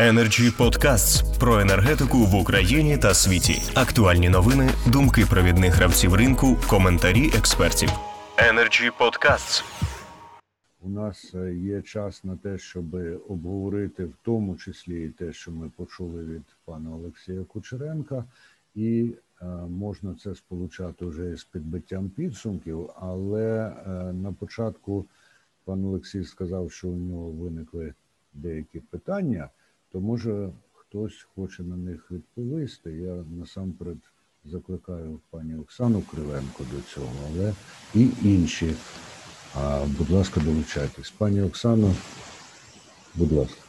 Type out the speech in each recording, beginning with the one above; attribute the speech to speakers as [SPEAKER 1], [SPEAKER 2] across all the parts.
[SPEAKER 1] Energy Podcasts про енергетику в Україні та світі. Актуальні новини, думки провідних гравців ринку, коментарі експертів. Energy Podcasts.
[SPEAKER 2] У нас е, є час на те, щоб обговорити в тому числі і те, що ми почули від пана Олексія Кучеренка, і е, можна це сполучати вже з підбиттям підсумків. Але е, на початку пан Олексій сказав, що у нього виникли деякі питання, то може хтось хоче на них відповісти. Я насамперед закликаю пані Оксану Кривенко до цього, але і інші. А, будь ласка, долучайтесь. Пані Оксано, будь ласка.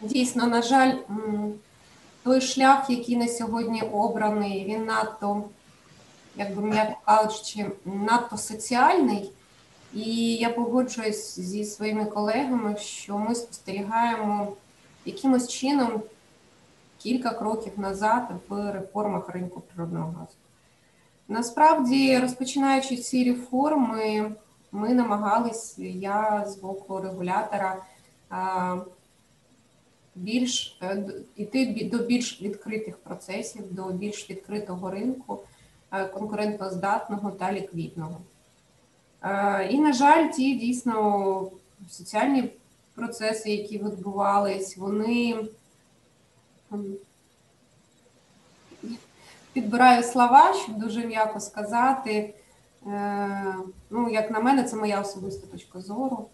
[SPEAKER 3] Дійсно, на жаль, той шлях, який на сьогодні обраний, він надто, як би м'яко кажучи, надто соціальний. І я погоджуюсь зі своїми колегами, що ми спостерігаємо якимось чином кілька кроків назад в реформах ринку природного газу. Насправді, розпочинаючи ці реформи, ми намагались, я з боку регулятора, більш е, іти до більш відкритих процесів, до більш відкритого ринку, е, конкурентоздатного та ліквідного. Е, І, на жаль, ті дійсно соціальні процеси, які відбувались, вони підбираю слова, щоб дуже м'яко сказати. Е, Ну, як на мене, це моя особиста точка зору.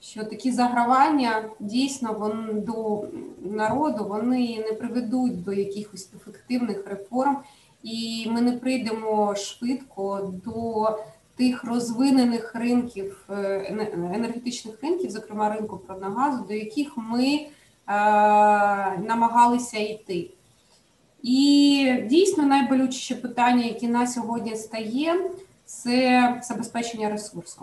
[SPEAKER 3] Що такі загравання дійсно вон, до народу вони не приведуть до якихось ефективних реформ, і ми не прийдемо швидко до тих розвинених ринків, е, енергетичних ринків, зокрема ринку природного до яких ми е, намагалися йти. І дійсно найболючіше питання, яке на сьогодні стає, це забезпечення ресурсу.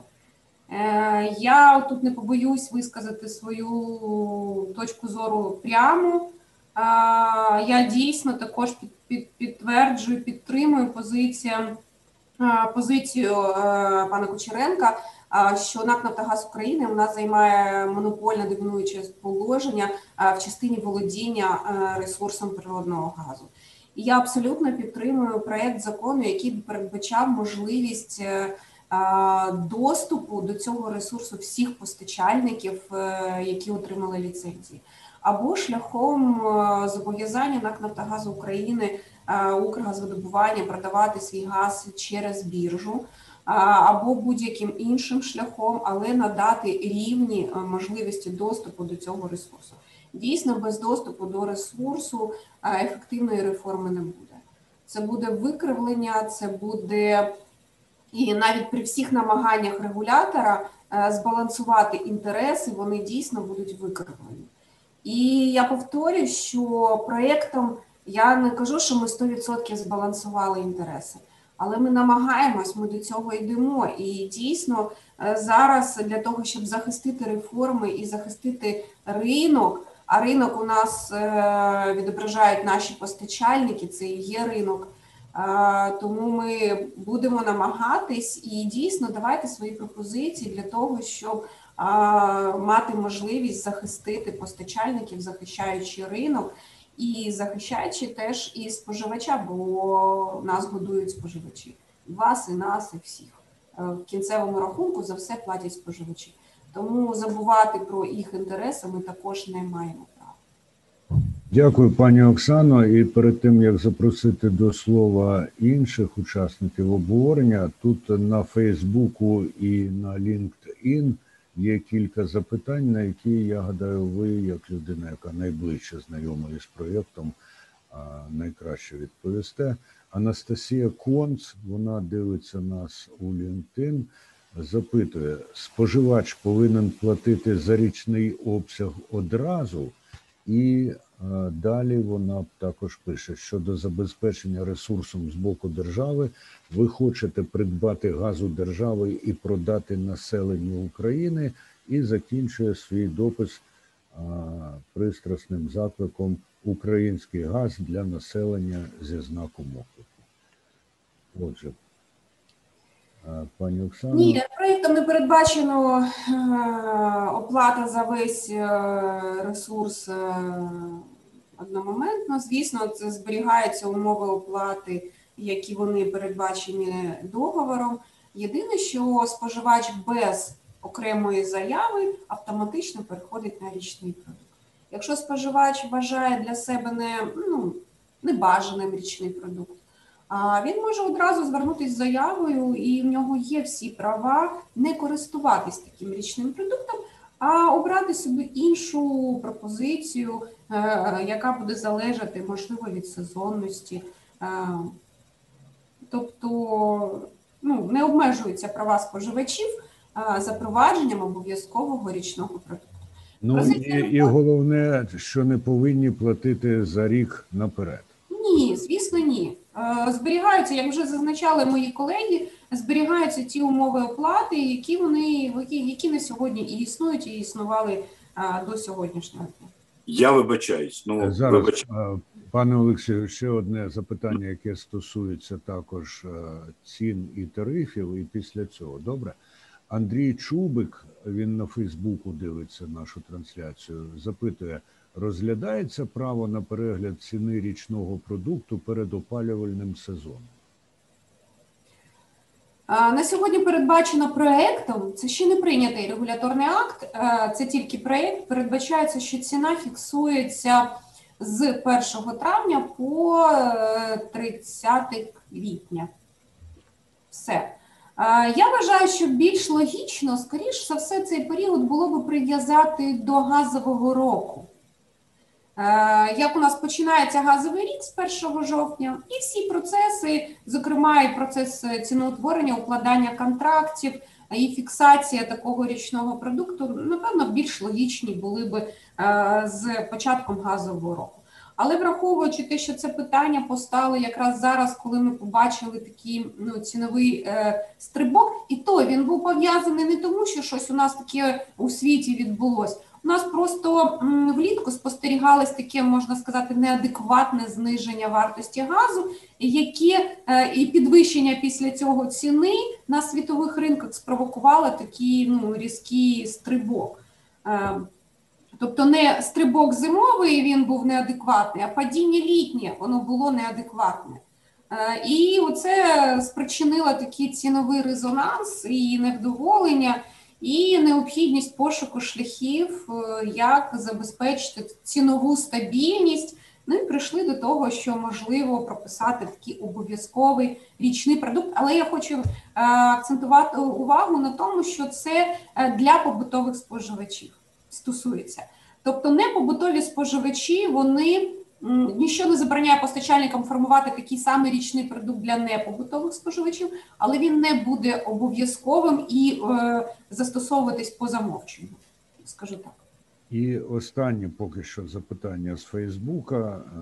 [SPEAKER 3] Е, Я тут не побоюсь висказати свою точку зору прямо. Е, Я дійсно також під, під, підтверджую, підтримую позицію, позицію е, пана Кучеренка, е, що НАК «Нафтогаз України у нас займає монопольне домінуюче положення е, в частині володіння е, ресурсом природного газу. І я абсолютно підтримую проект закону, який передбачав можливість е, е, доступу до цього ресурсу всіх постачальників, е, які отримали ліцензії, або шляхом е, зобов'язання НАК «Нафтогазу України е, Укргазвидобування продавати свій газ через біржу. Або будь-яким іншим шляхом, але надати рівні е, можливості доступу до цього ресурсу. Дійсно, без доступу до ресурсу е, ефективної реформи не буде. Це буде викривлення, це буде і навіть при всіх намаганнях регулятора е, збалансувати інтереси, вони дійсно будуть викривлені. І я повторюю, що проєктом я не кажу, що ми 100% збалансували інтереси, але ми намагаємось, ми до цього йдемо. І дійсно е, зараз для того, щоб захистити реформи і захистити ринок. А ринок у нас е, відображають наші постачальники, це і є ринок. Е, Тому ми будемо намагатись і дійсно давайте свої пропозиції для того, щоб мати можливість захистити постачальників, захищаючи ринок і захищаючи теж і споживача, бо нас годують споживачі. Вас, і нас, і всіх. Е, В кінцевому рахунку за все платять споживачі. Тому забувати про їх інтереси ми також не маємо права.
[SPEAKER 2] Дякую, пані Оксано. І перед тим як запросити до слова інших учасників обговорення, тут на Фейсбуку і на LinkedIn є кілька запитань, на які я гадаю, ви, як людина, яка найближче знайома із проєктом, найкраще відповісте. Анастасія Конц, вона дивиться нас у LinkedIn, запитує: споживач повинен платити за річний обсяг одразу, і далі вона також пише: щодо забезпечення ресурсом з боку держави, ви хочете придбати газу держави і продати населенню України, і закінчує свій допис е, пристрасним закликом Український газ для населення зі знаком оклику. Отже, Пані Оксана?
[SPEAKER 3] Ні, проєктом не передбачено оплата за весь ресурс одномоментно. Звісно, це зберігаються умови оплати, які вони передбачені договором. Єдине, що споживач без окремої заяви автоматично переходить на річний продукт. Якщо споживач вважає для себе не ну, небажаним річний продукт, він може одразу звернутися з заявою, і в нього є всі права не користуватись таким річним продуктом, а обрати собі іншу пропозицію, е, яка буде залежати, можливо, від сезонності. Е, тобто ну, не обмежуються права споживачів запровадженням обов'язкового річного продукту.
[SPEAKER 2] Ну і, і головне, що не повинні платити за рік наперед.
[SPEAKER 3] Ні, звісно, ні. Е, зберігаються, як вже зазначали мої колеги, зберігаються ті умови оплати, які вони які, які на сьогодні і існують, і існували а, до сьогоднішнього дня.
[SPEAKER 4] Я вибачаюсь. Ну
[SPEAKER 2] зараз, вибач... пане Олексію, ще одне запитання, яке стосується також цін і тарифів, і після цього добре. Андрій Чубик, він на Фейсбуку дивиться нашу трансляцію, запитує розглядається право на перегляд ціни річного продукту перед опалювальним сезоном?
[SPEAKER 3] На сьогодні передбачено проектом. Це ще не прийнятий регуляторний акт, це тільки проект. Передбачається, що ціна фіксується з 1 травня по 30 е, квітня. Все. Я вважаю, що більш логічно, скоріш за все, цей період було би прив'язати до газового року. Е, як у нас починається газовий рік з 1 жовтня, і всі процеси, зокрема, і процес ціноутворення, укладання контрактів і фіксація такого річного продукту, напевно, більш логічні були би е, з початком газового року. Але враховуючи те, що це питання постало якраз зараз, коли ми побачили такий ну, ціновий е, стрибок, і то він був пов'язаний не тому, що щось у нас таке у світі відбулось. У нас просто влітку спостерігалось таке, можна сказати, неадекватне зниження вартості газу, яке і підвищення після цього ціни на світових ринках спровокувало такий ну, різкий стрибок. Е, тобто не стрибок зимовий він був неадекватний, а падіння літнє воно було неадекватне. Е, і оце спричинило такий ціновий резонанс і невдоволення і необхідність пошуку шляхів, е, як забезпечити цінову стабільність. Ну і прийшли до того, що можливо прописати такий обов'язковий річний продукт. Але я хочу е, акцентувати увагу на тому, що це е, для побутових споживачів стосується. Тобто, не побутові споживачі вони Ніщо не забороняє постачальникам формувати такий самий річний продукт для непобутових споживачів, але він не буде обов'язковим і е, застосовуватись по замовченню. Скажу так.
[SPEAKER 2] І останнє поки що запитання з Фейсбука. Е,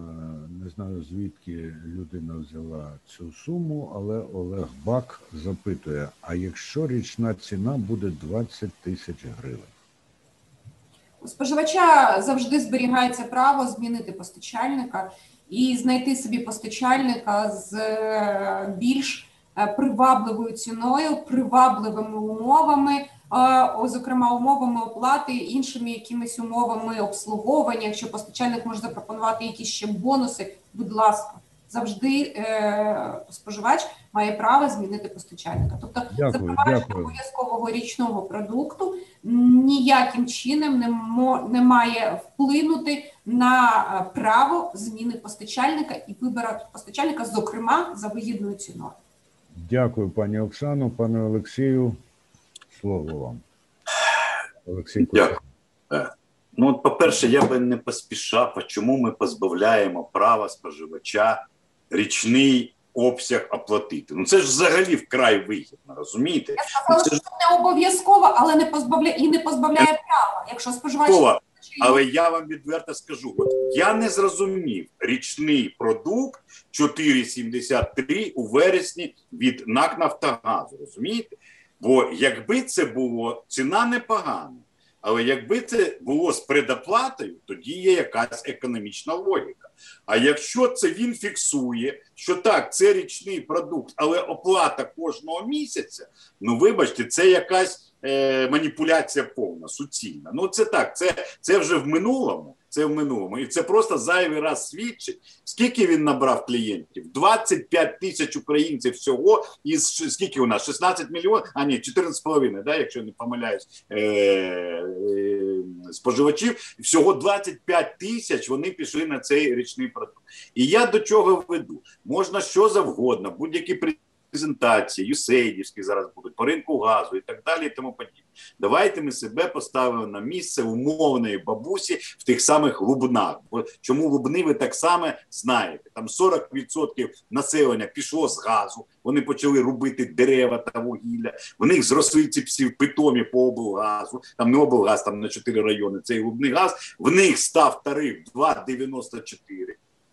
[SPEAKER 2] не знаю звідки людина взяла цю суму, але Олег Бак запитує: а якщо річна ціна буде 20 тисяч гривень?
[SPEAKER 3] Споживача завжди зберігається право змінити постачальника і знайти собі постачальника з е, більш е, привабливою ціною, привабливими умовами, е, зокрема умовами оплати, іншими якимись умовами обслуговування. Якщо постачальник може запропонувати якісь ще бонуси, будь ласка, завжди споживач має право змінити постачальника. Тобто запровадження обов'язкового річного продукту ніяким чином не мо, не має вплинути на е, право зміни постачальника і вибору постачальника, зокрема за вигідною ціною.
[SPEAKER 2] Дякую, пані Оксану, пане Олексію. Слово вам.
[SPEAKER 4] Олексій Дякую. Е, ну, по-перше, я би не поспішав, чому ми позбавляємо права споживача річний обсяг оплатити. Ну це ж взагалі вкрай вигідно, розумієте?
[SPEAKER 3] Я сказала, що це не обов'язково, але не позбавляє і не позбавляє права. Якщо споживач
[SPEAKER 4] але я вам відверто скажу: от я не зрозумів річний продукт 4,73 у вересні від НАК Нафтогазу. Розумієте? Бо якби це було ціна непогана, але якби це було з предоплатою, тоді є якась економічна логіка. А якщо це він фіксує, що так, це річний продукт, але оплата кожного місяця, ну вибачте, це якась е, маніпуляція повна, суцільна. Ну це так, це, це вже в минулому. Це в минулому, і це просто зайвий раз свідчить. Скільки він набрав клієнтів? 25 тисяч українців всього. Із скільки у нас? 16 мільйонів, а ні, 14,5, да, якщо не помиляюсь, е- е- споживачів. Всього 25 тисяч вони пішли на цей річний продукт. І я до чого веду? Можна що завгодно, будь-які презентації, юсейдівські зараз будуть по ринку газу і так далі, і тому подібне. Давайте ми себе поставимо на місце умовної бабусі в тих самих лубнах. Бо чому лубни ви так само знаєте? Там 40% населення пішло з газу. Вони почали рубити дерева та вугілля. В них зросли ці всі питомі по облгазу. Там не облгаз, там на 4 райони. Цей лубний газ. В них став тариф 2,94.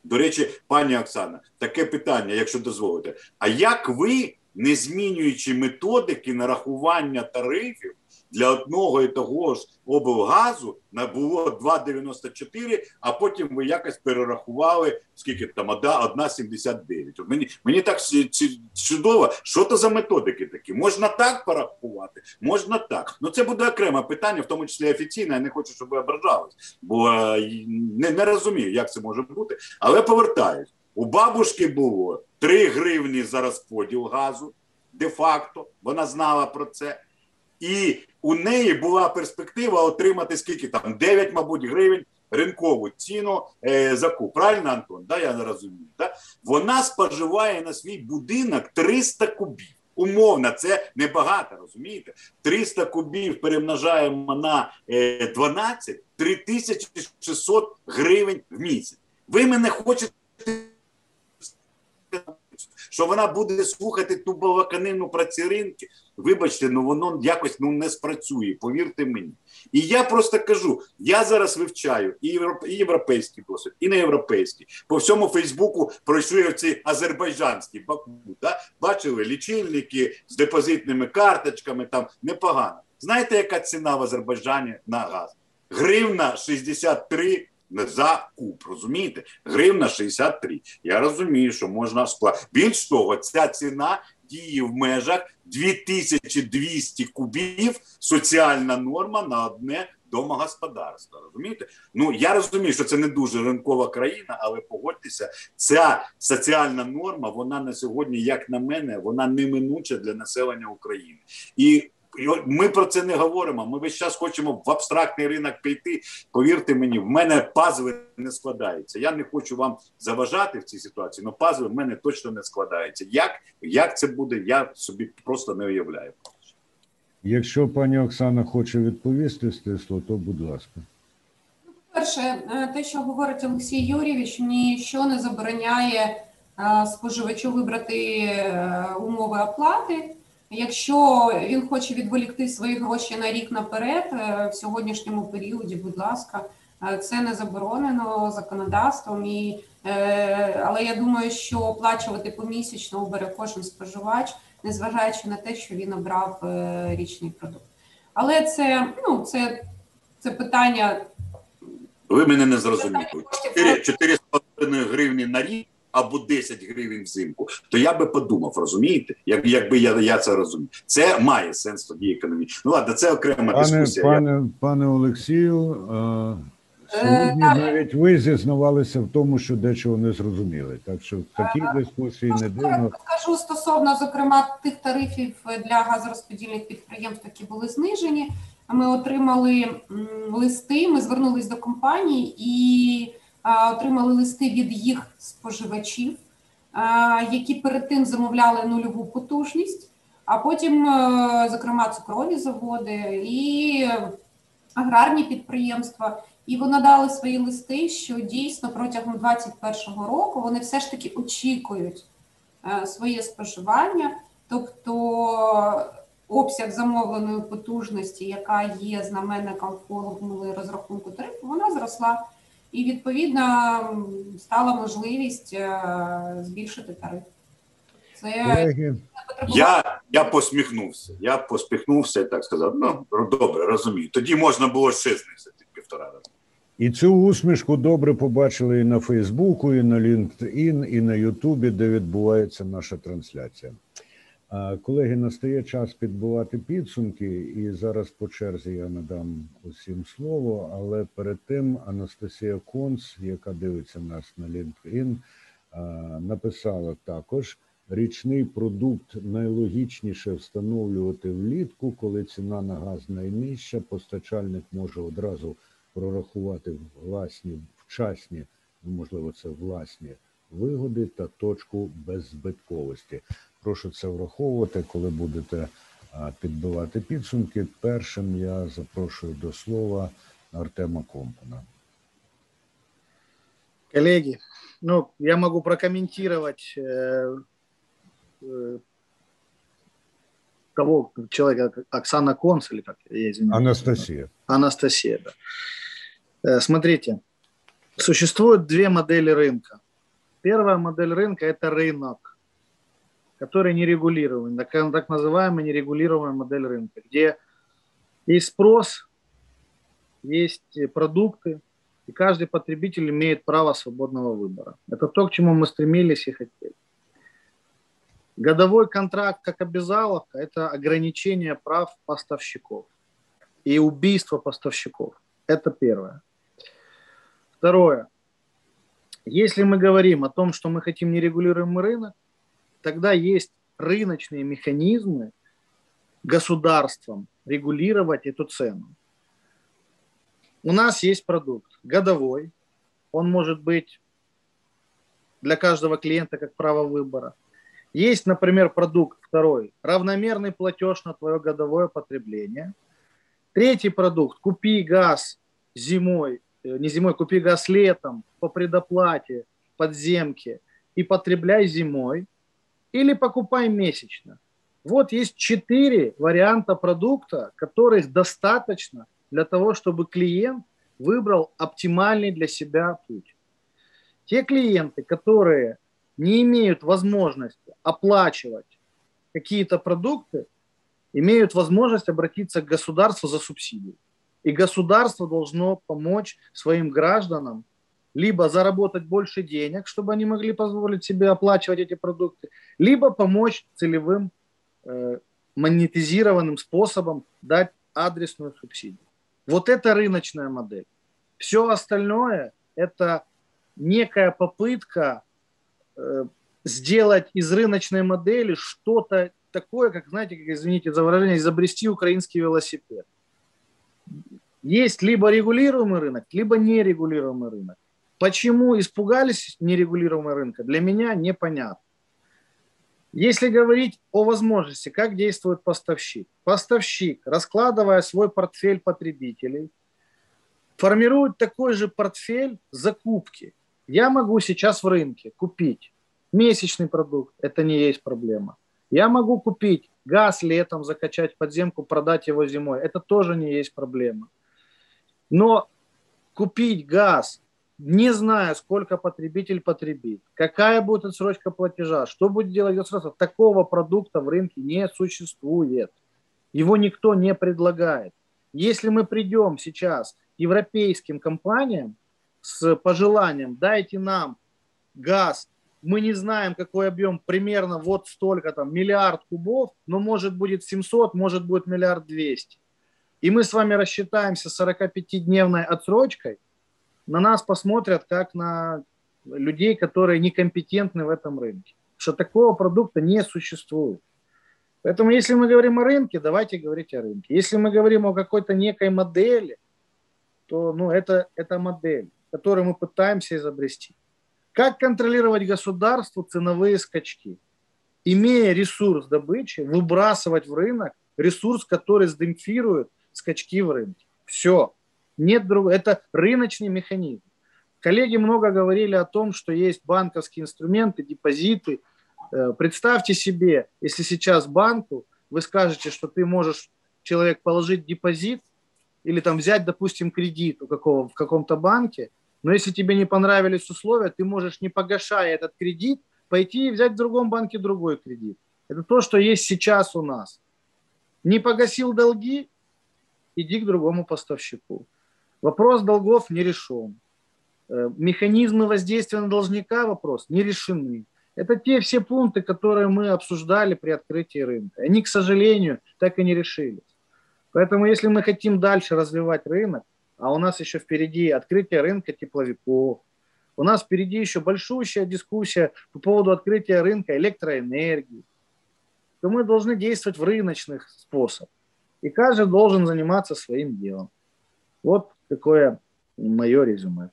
[SPEAKER 4] До речі, пані Оксана, таке питання, якщо дозволите. А як ви, не змінюючи методики нарахування тарифів для одного і того ж облгазу, було 2,94, а потім ви якось перерахували, скільки там, 1,79. Мені мені так чудово, що то за методики такі? Можна так порахувати, можна так. Ну це буде окреме питання, в тому числі офіційне. Я не хочу, щоб ви ображались, бо не, не розумію, як це може бути. Але повертаюсь. У бабушки було 3 гривні за розподіл газу, де-факто, вона знала про це. І у неї була перспектива отримати скільки там 9, мабуть, гривень ринкову ціну е, за куб. Правильно, Антон? Да, Я не розумію. Да? Вона споживає на свій будинок 300 кубів. Умовно, це небагато, розумієте? 300 кубів перемножаємо на е, 12 3600 гривень в місяць. Ви мене хочете що вона буде слухати ту балаканину про ці ринки, вибачте, ну воно якось ну не спрацює, повірте мені. І я просто кажу: я зараз вивчаю і європейський досвід, і не європейський. По всьому Фейсбуку пройшли оці азербайджанські баку. Да? Бачили лічильники з депозитними карточками, там непогано. Знаєте, яка ціна в Азербайджані на газ? Гривна 63 за куб, розумієте? Гривна 63. Я розумію, що можна сплатити. Більш того, ця ціна діє в межах 2200 кубів соціальна норма на одне домогосподарство. Розумієте? Ну я розумію, що це не дуже ринкова країна, але погодьтеся, ця соціальна норма, вона на сьогодні, як на мене, вона неминуча для населення України. І ми про це не говоримо. Ми весь час хочемо в абстрактний ринок піти. Повірте мені, в мене пазли не складаються. Я не хочу вам заважати в цій ситуації, але пазли в мене точно не складаються. Як як це буде, я собі просто не уявляю.
[SPEAKER 2] Якщо пані Оксана хоче відповісти стисло, то будь ласка.
[SPEAKER 3] Перше, е, те, що говорить Олексій Юрійович, ніщо не забороняє е, споживачу вибрати е, умови оплати. Якщо він хоче відволікти свої гроші на рік наперед, е, в сьогоднішньому періоді, будь ласка, е, це не заборонено законодавством. І, е, Але я думаю, що оплачувати помісячно обере кожен споживач, незважаючи на те, що він обрав річний продукт. Але це ну, це, це питання.
[SPEAKER 4] Ви мене не зрозуміли. 4,5 гривні на рік або 10 гривень взимку, то я би подумав, розумієте, як, якби я я це розумів. Це має сенс тоді економічно. Ну ладно, це окрема
[SPEAKER 2] пане,
[SPEAKER 4] дискусія.
[SPEAKER 2] Пане я... пане Олексію, а, сьогодні е, навіть ви зізнавалися в тому, що дечого не зрозуміли. Так що в такій е, дискусії не дивно.
[SPEAKER 3] Скажу стосовно зокрема тих тарифів для газорозподільних підприємств, які були знижені. Ми отримали листи. Ми звернулись до компанії і отримали листи від їх споживачів, які перед тим замовляли нульову потужність, а потім, е, зокрема, цукрові заводи і аграрні підприємства. І вони дали свої листи, що дійсно протягом 2021 року вони все ж таки очікують е, своє споживання, тобто обсяг замовленої потужності, яка є знаменником формули розрахунку тарифу, вона зросла і відповідно стала можливість е, збільшити тариф.
[SPEAKER 4] Це я я посміхнувся. Я посміхнувся і так сказав. Ну добре, розумію. Тоді можна було ще знизити півтора рази.
[SPEAKER 2] І цю усмішку добре побачили і на Фейсбуку, і на LinkedIn, і на Ютубі, де відбувається наша трансляція. Колеги, настає час підбивати підсумки, і зараз по черзі я надам усім слово. Але перед тим Анастасія Конц, яка дивиться нас на LinkedIn, написала також: річний продукт найлогічніше встановлювати влітку, коли ціна на газ найнижча, постачальник може одразу прорахувати власні вчасні, ну, можливо, це власні вигоди та точку беззбитковості. Прошу це враховувати, коли будете підбивати підсумки. Першим я запрошую до слова Артема Компана.
[SPEAKER 5] Коллеги, ну, я могу прокомментировать э, э, того человека, Оксана Конс, или как я
[SPEAKER 2] извиняюсь. Анастасия.
[SPEAKER 5] Анастасия, да. Э, смотрите, существует две модели рынка. Первая модель рынка – это рынок, который нерегулируемый, так, так называемая нерегулируемая модель рынка, где есть спрос, есть продукты, и каждый потребитель имеет право свободного выбора. Это то, к чему мы стремились и хотели. Годовой контракт как обязаловка – это ограничение прав поставщиков и убийство поставщиков. Это первое. Второе. Если мы говорим о том, что мы хотим нерегулируемый рынок, тогда есть рыночные механизмы государством регулировать эту цену. У нас есть продукт годовой, он может быть для каждого клиента как право выбора. Есть, например, продукт второй, равномерный платеж на твое годовое потребление. Третий продукт, купи газ зимой Э, не зимой, купи газ летом по предоплате, подземке и потребляй зимой, или покупай месячно. Вот есть четыре варианта продукта, которых достаточно для того, чтобы клиент выбрал оптимальный для себя путь. Те клиенты, которые не имеют возможности оплачивать какие-то продукты, имеют возможность обратиться к государству за субсидией. И государство должно помочь своим гражданам либо заработать больше денег, чтобы они могли позволить себе оплачивать эти продукты, либо помочь целевым э, монетизированным способом дать адресную субсидию. Вот это рыночная модель. Все остальное – это некая попытка э, сделать из рыночной модели что-то такое, как, знаете, как, извините за выражение, изобрести украинский велосипед. Есть либо регулируемый рынок, либо нерегулируемый рынок. Почему испугались нерегулируемого рынка, для меня непонятно. Если говорить о возможности, как действует поставщик. Поставщик, раскладывая свой портфель потребителей, формирует такой же портфель закупки. Я могу сейчас в рынке купить месячный продукт, это не есть проблема. Я могу купить газ летом, закачать подземку, продать его зимой, это тоже не есть проблема. Но купить газ, не зная, сколько потребитель потребит, какая будет отсрочка платежа, что будет делать государство, такого продукта в рынке не существует. Его никто не предлагает. Если мы придем сейчас европейским компаниям с пожеланием, дайте нам газ, мы не знаем, какой объем, примерно вот столько, там, миллиард кубов, но может будет 700, может будет миллиард 200 и мы с вами рассчитаемся 45-дневной отсрочкой, на нас посмотрят как на людей, которые некомпетентны в этом рынке. Что такого продукта не существует. Поэтому если мы говорим о рынке, давайте говорить о рынке. Если мы говорим о какой-то некой модели, то ну, это, это модель, которую мы пытаемся изобрести. Как контролировать государству ценовые скачки? Имея ресурс добычи, выбрасывать в рынок ресурс, который сдемпфирует скачки в рынке. Все. Нет другого. Это рыночный механизм. Коллеги много говорили о том, что есть банковские инструменты, депозиты. Э, представьте себе, если сейчас банку вы скажете, что ты можешь человек положить депозит или там взять, допустим, кредит у какого, в каком-то банке, но если тебе не понравились условия, ты можешь, не погашая этот кредит, пойти и взять в другом банке другой кредит. Это то, что есть сейчас у нас. Не погасил долги, иди к другому поставщику. Вопрос долгов не решен. Э, механизмы воздействия на должника вопрос не решены. Это те все пункты, которые мы обсуждали при открытии рынка. Они, к сожалению, так и не решились. Поэтому если мы хотим дальше развивать рынок, а у нас еще впереди открытие рынка тепловиков, у нас впереди еще большущая дискуссия по поводу открытия рынка электроэнергии, то мы должны действовать в рыночных способах. И каждый должен заниматься своим делом. Вот такое моє резюме.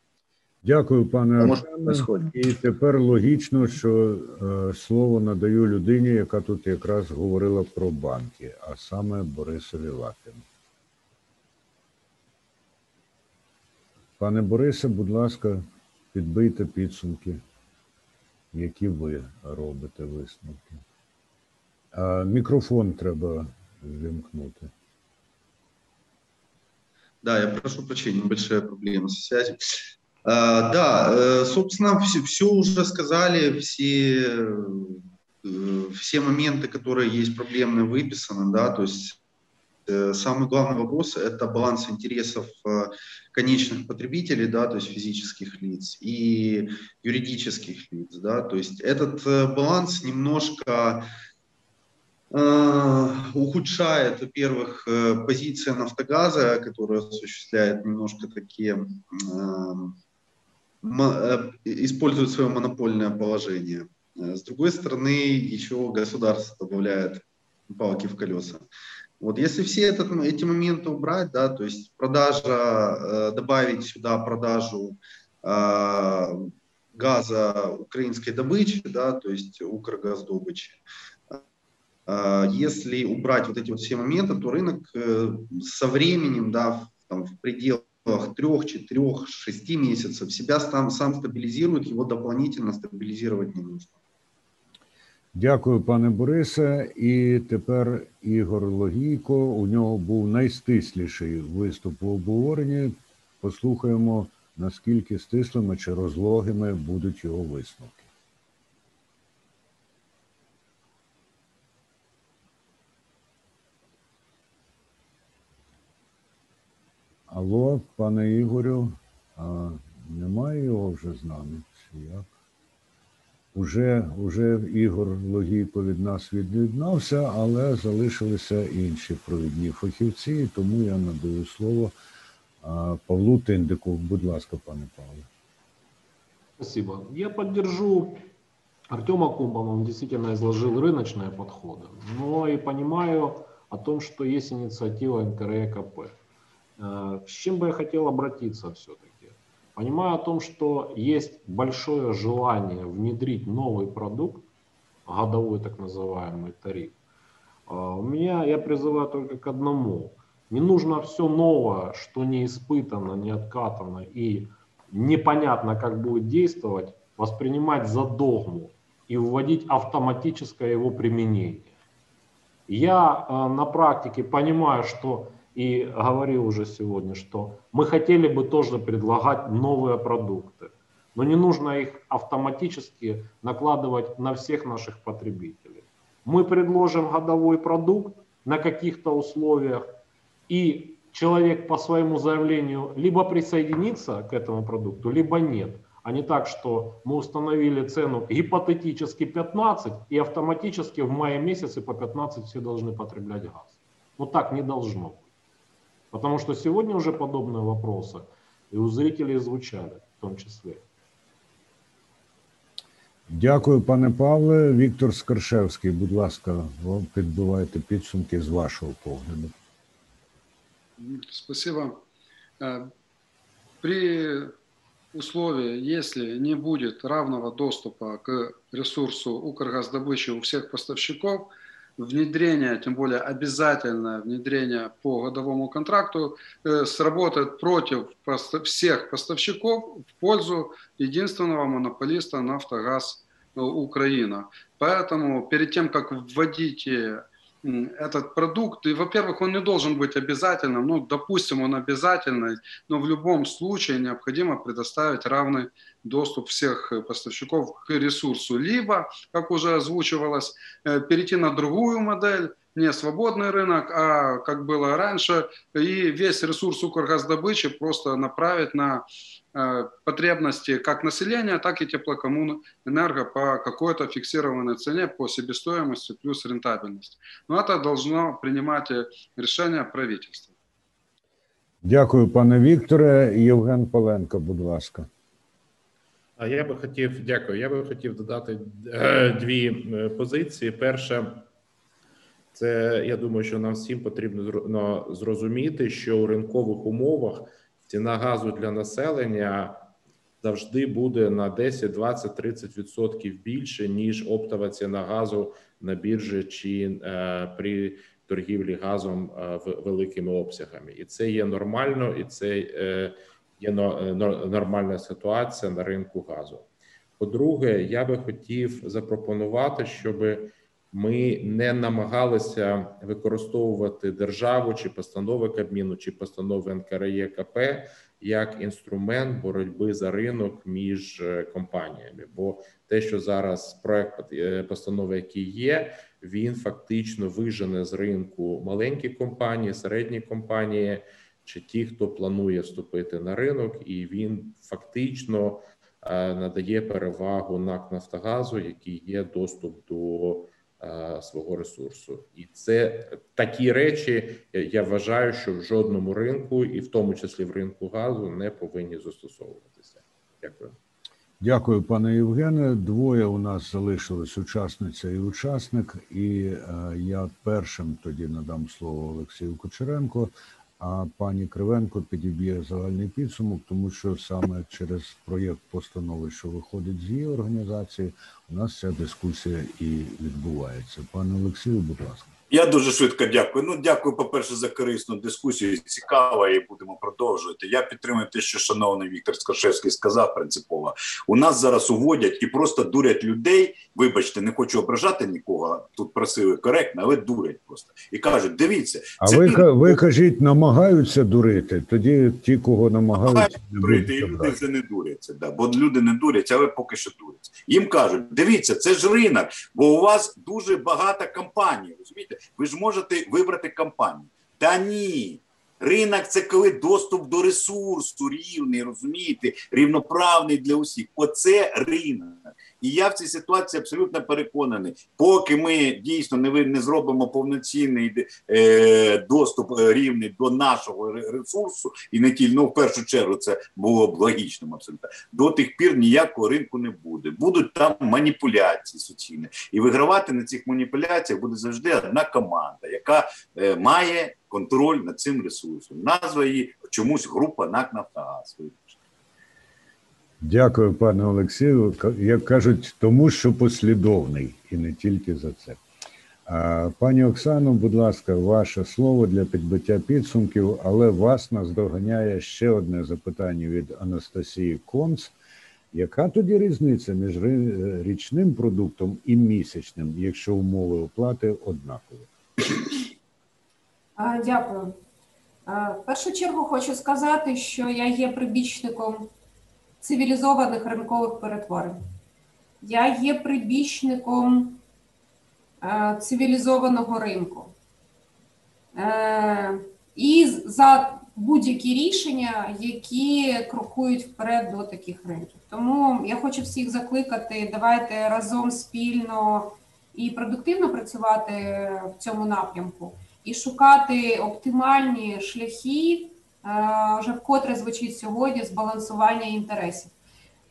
[SPEAKER 2] Дякую, пане Артеме. І тепер логічно, що е, слово надаю людині, яка тут якраз говорила про банки, а саме Борисові Лапіну. Пане Борисе, будь ласка, підбийте підсумки, які ви робите висновки. А Мікрофон треба вимкнути.
[SPEAKER 6] Да, я прошу прощения, небольшая проблема со связью. А, да, э, собственно, все, все уже сказали, все, э, все моменты, которые есть проблемные, выписаны, да, то есть э, самый главный вопрос – это баланс интересов конечных потребителей, да, то есть физических лиц и юридических лиц, да, то есть этот баланс немножко ухудшает, во-первых, э, позиция Нафтогаза, которая осуществляет немножко такие, э, использует свое монопольное положение. С другой стороны, еще государство добавляет палки в колеса. Вот если все этот, эти моменты убрать, да, то есть продажа, добавить сюда продажу газа украинской добычи, да, то есть Укргаздобычи, если убрать вот эти вот все моменты, то рынок э, со временем, да, там, в пределах трех, четырех, шести месяцев себя сам, сам стабилизирует, его дополнительно стабилизировать не нужно.
[SPEAKER 2] Дякую, пане Борисе. І тепер Ігор Логійко. У нього був найстисліший виступ у обговоренні. Послухаємо, наскільки стислими чи розлогими будуть його висновки. Алло, пане Ігорю, а немає його вже з нами? Чи як? Уже, уже Ігор Логійко від нас від'єднався, але залишилися інші провідні фахівці, тому я надаю слово а, Павлу Тиндику. Будь ласка, пане Павле.
[SPEAKER 7] Спасибо. Я поддержу Артема Кумбана, он действительно изложил рыночные подходы, но и понимаю о том, что есть инициатива НКРЕКП. Э, с чем бы я хотел обратиться все-таки? Понимая о том, что есть большое желание внедрить новый продукт, годовой так называемый тариф, э, у меня я призываю только к одному. Не нужно все новое, что не испытано, не откатано и непонятно, как будет действовать, воспринимать за догму и вводить автоматическое его применение. Я э, на практике понимаю, что и говорил уже сегодня, что мы хотели бы тоже предлагать новые продукты, но не нужно их автоматически накладывать на всех наших потребителей. Мы предложим годовой продукт на каких-то условиях, и человек по своему заявлению либо присоединится к этому продукту, либо нет. А не так, что мы установили цену гипотетически 15, и автоматически в мае месяце по 15 все должны потреблять газ. Ну так не должно быть. Потому что сегодня уже подобные вопросы и у зрителей звучали в том числе.
[SPEAKER 2] Дякую, пане Павле. Віктор Скоршевський, будь ласка, вам підбивайте підсумки з вашого погляду.
[SPEAKER 8] Спасибо. При условии, если не будет равного доступа к ресурсу Укргаздобычи у всех поставщиков – внедрение, тем более обязательное внедрение по годовому контракту э, сработает против всех поставщиков в пользу единственного монополиста «Нафтогаз Украина». Поэтому перед тем, как вводить этот продукт, и, во-первых, он не должен быть обязательным, ну, допустим, он обязательный, но в любом случае необходимо предоставить равный доступ всех поставщиков к ресурсу, либо, как уже озвучивалось, перейти на другую модель, не свободный рынок, а как было раньше, и весь ресурс Укргаздобычи просто направить на потребности как населения, так и теплокоммунэнерго по какой-то фиксированной цене по себестоимости плюс рентабельность. Но это должно принимать решение правительства.
[SPEAKER 2] Дякую, пане Вікторе. Євген Поленко, будь ласка.
[SPEAKER 9] А я би хотів, дякую. Я би хотів додати е, дві е, позиції. Перша, це я думаю, що нам всім потрібно зрозуміти, що у ринкових умовах ціна газу для населення завжди буде на 10, 20, 30 відсотків більше ніж оптова ціна газу на біржі чи е, при торгівлі газом е, великими обсягами, і це є нормально, і це е, є нормальна ситуація на ринку газу. По-друге, я би хотів запропонувати, щоб ми не намагалися використовувати державу чи постанови Кабміну, чи постанови НКРЄКП як інструмент боротьби за ринок між е, компаніями. Бо те, що зараз проект постанови, який є, він фактично вижене з ринку маленькі компанії, середні компанії чи ті, хто планує вступити на ринок, і він фактично надає перевагу НАК Нафтогазу, який є доступ до свого ресурсу, і це такі речі. Я вважаю, що в жодному ринку, і в тому числі в ринку газу, не повинні застосовуватися. Дякую.
[SPEAKER 2] Дякую, пане Євгене. Двоє у нас залишились учасниця і учасник, і е, я першим тоді надам слово Олексію Кучеренко. А пані Кривенко підіб'є загальний підсумок, тому що саме через проєкт постанови, що виходить з її організації, у нас ця дискусія і відбувається. Пане Олексію, будь ласка.
[SPEAKER 4] Я дуже швидко дякую. Ну, дякую, по-перше, за корисну дискусію. Цікава, і будемо продовжувати. Я підтримую те, що шановний Віктор Скашевський сказав принципово. У нас зараз уводять і просто дурять людей. Вибачте, не хочу ображати нікого. Тут просили коректно, але дурять просто і кажуть: дивіться,
[SPEAKER 2] а ви ви, ви кажіть, намагаються дурити. Тоді ті, кого намагаються
[SPEAKER 4] дурити, і люди вже не дуряться. Да, бо люди не дурять, але поки що дуряться. Їм кажуть: дивіться, це ж ринок, бо у вас дуже багато компаній. Розумієте? Ви ж можете вибрати компанію. Та ні. Ринок це коли доступ до ресурсу рівний, розумієте, рівноправний для усіх. Оце ринок. І я в цій ситуації абсолютно переконаний, поки ми дійсно не не зробимо повноцінний е, доступ е, рівний до нашого ресурсу, і не тільки ну в першу чергу це було б логічним абсолютно. До тих пір ніякого ринку не буде. Будуть там маніпуляції суцільні, і вигравати на цих маніпуляціях буде завжди одна команда, яка е, має контроль над цим ресурсом. Назва її чомусь група НАК «Нафтогаз».
[SPEAKER 2] Дякую, пане Олексію. Як кажуть, тому що послідовний, і не тільки за це. Пані Оксано, будь ласка, ваше слово для підбиття підсумків, але вас наздоганяє ще одне запитання від Анастасії Конц. Яка тоді різниця між річним продуктом і місячним, якщо умови оплати однакові?
[SPEAKER 3] Дякую. В першу чергу хочу сказати, що я є прибічником цивілізованих ринкових перетворень. Я є прибічником е, цивілізованого ринку. Е, і за будь-які рішення, які крокують вперед до таких ринків. Тому я хочу всіх закликати, давайте разом спільно і продуктивно працювати в цьому напрямку і шукати оптимальні шляхи Е, вже вкотре звучить сьогодні збалансування інтересів.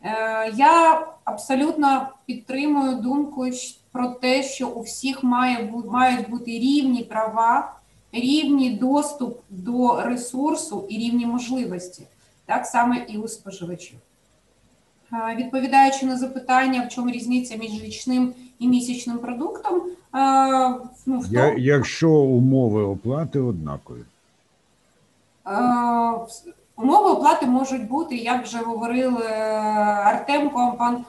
[SPEAKER 3] Е, я абсолютно підтримую думку про те, що у всіх має мають бути рівні права, рівний доступ до ресурсу і рівні можливості, так само і у споживачів. Е, відповідаючи на запитання, в чому різниця між річним і місячним продуктом,
[SPEAKER 2] ну, в тому... якщо умови оплати однакові.
[SPEAKER 3] Е, умови оплати можуть бути, як вже говорив е, Артем Компан,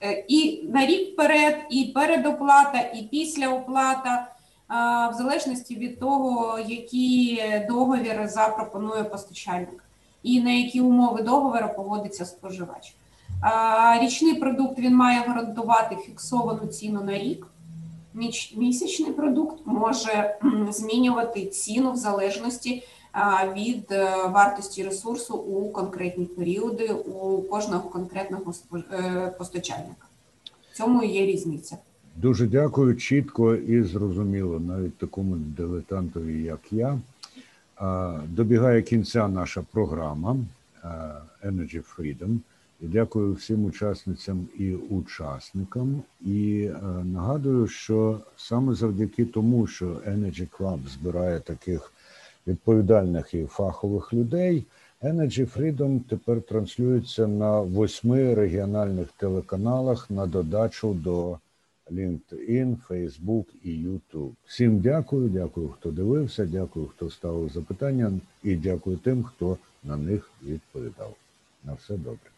[SPEAKER 3] е, і на рік вперед, і передоплата, і післяоплата, в залежності від того, які договір запропонує постачальник. і на які умови договору погодиться споживач. Річний продукт він має гарантувати фіксовану ціну на рік. Місячний продукт може змінювати ціну в залежності від е, вартості ресурсу у конкретні періоди у кожного конкретного е, постачальника. В цьому є різниця.
[SPEAKER 2] Дуже дякую, чітко і зрозуміло, навіть такому дилетантові, як я. Добігає кінця наша програма Energy Freedom. Дякую всім учасницям і учасникам. І е, нагадую, що саме завдяки тому, що Energy Club збирає таких відповідальних і фахових людей, Energy Freedom тепер транслюється на восьми регіональних телеканалах на додачу до LinkedIn, Facebook і YouTube. Всім дякую, дякую, хто дивився, дякую, хто ставив запитання, і дякую тим, хто на них відповідав. На все добре.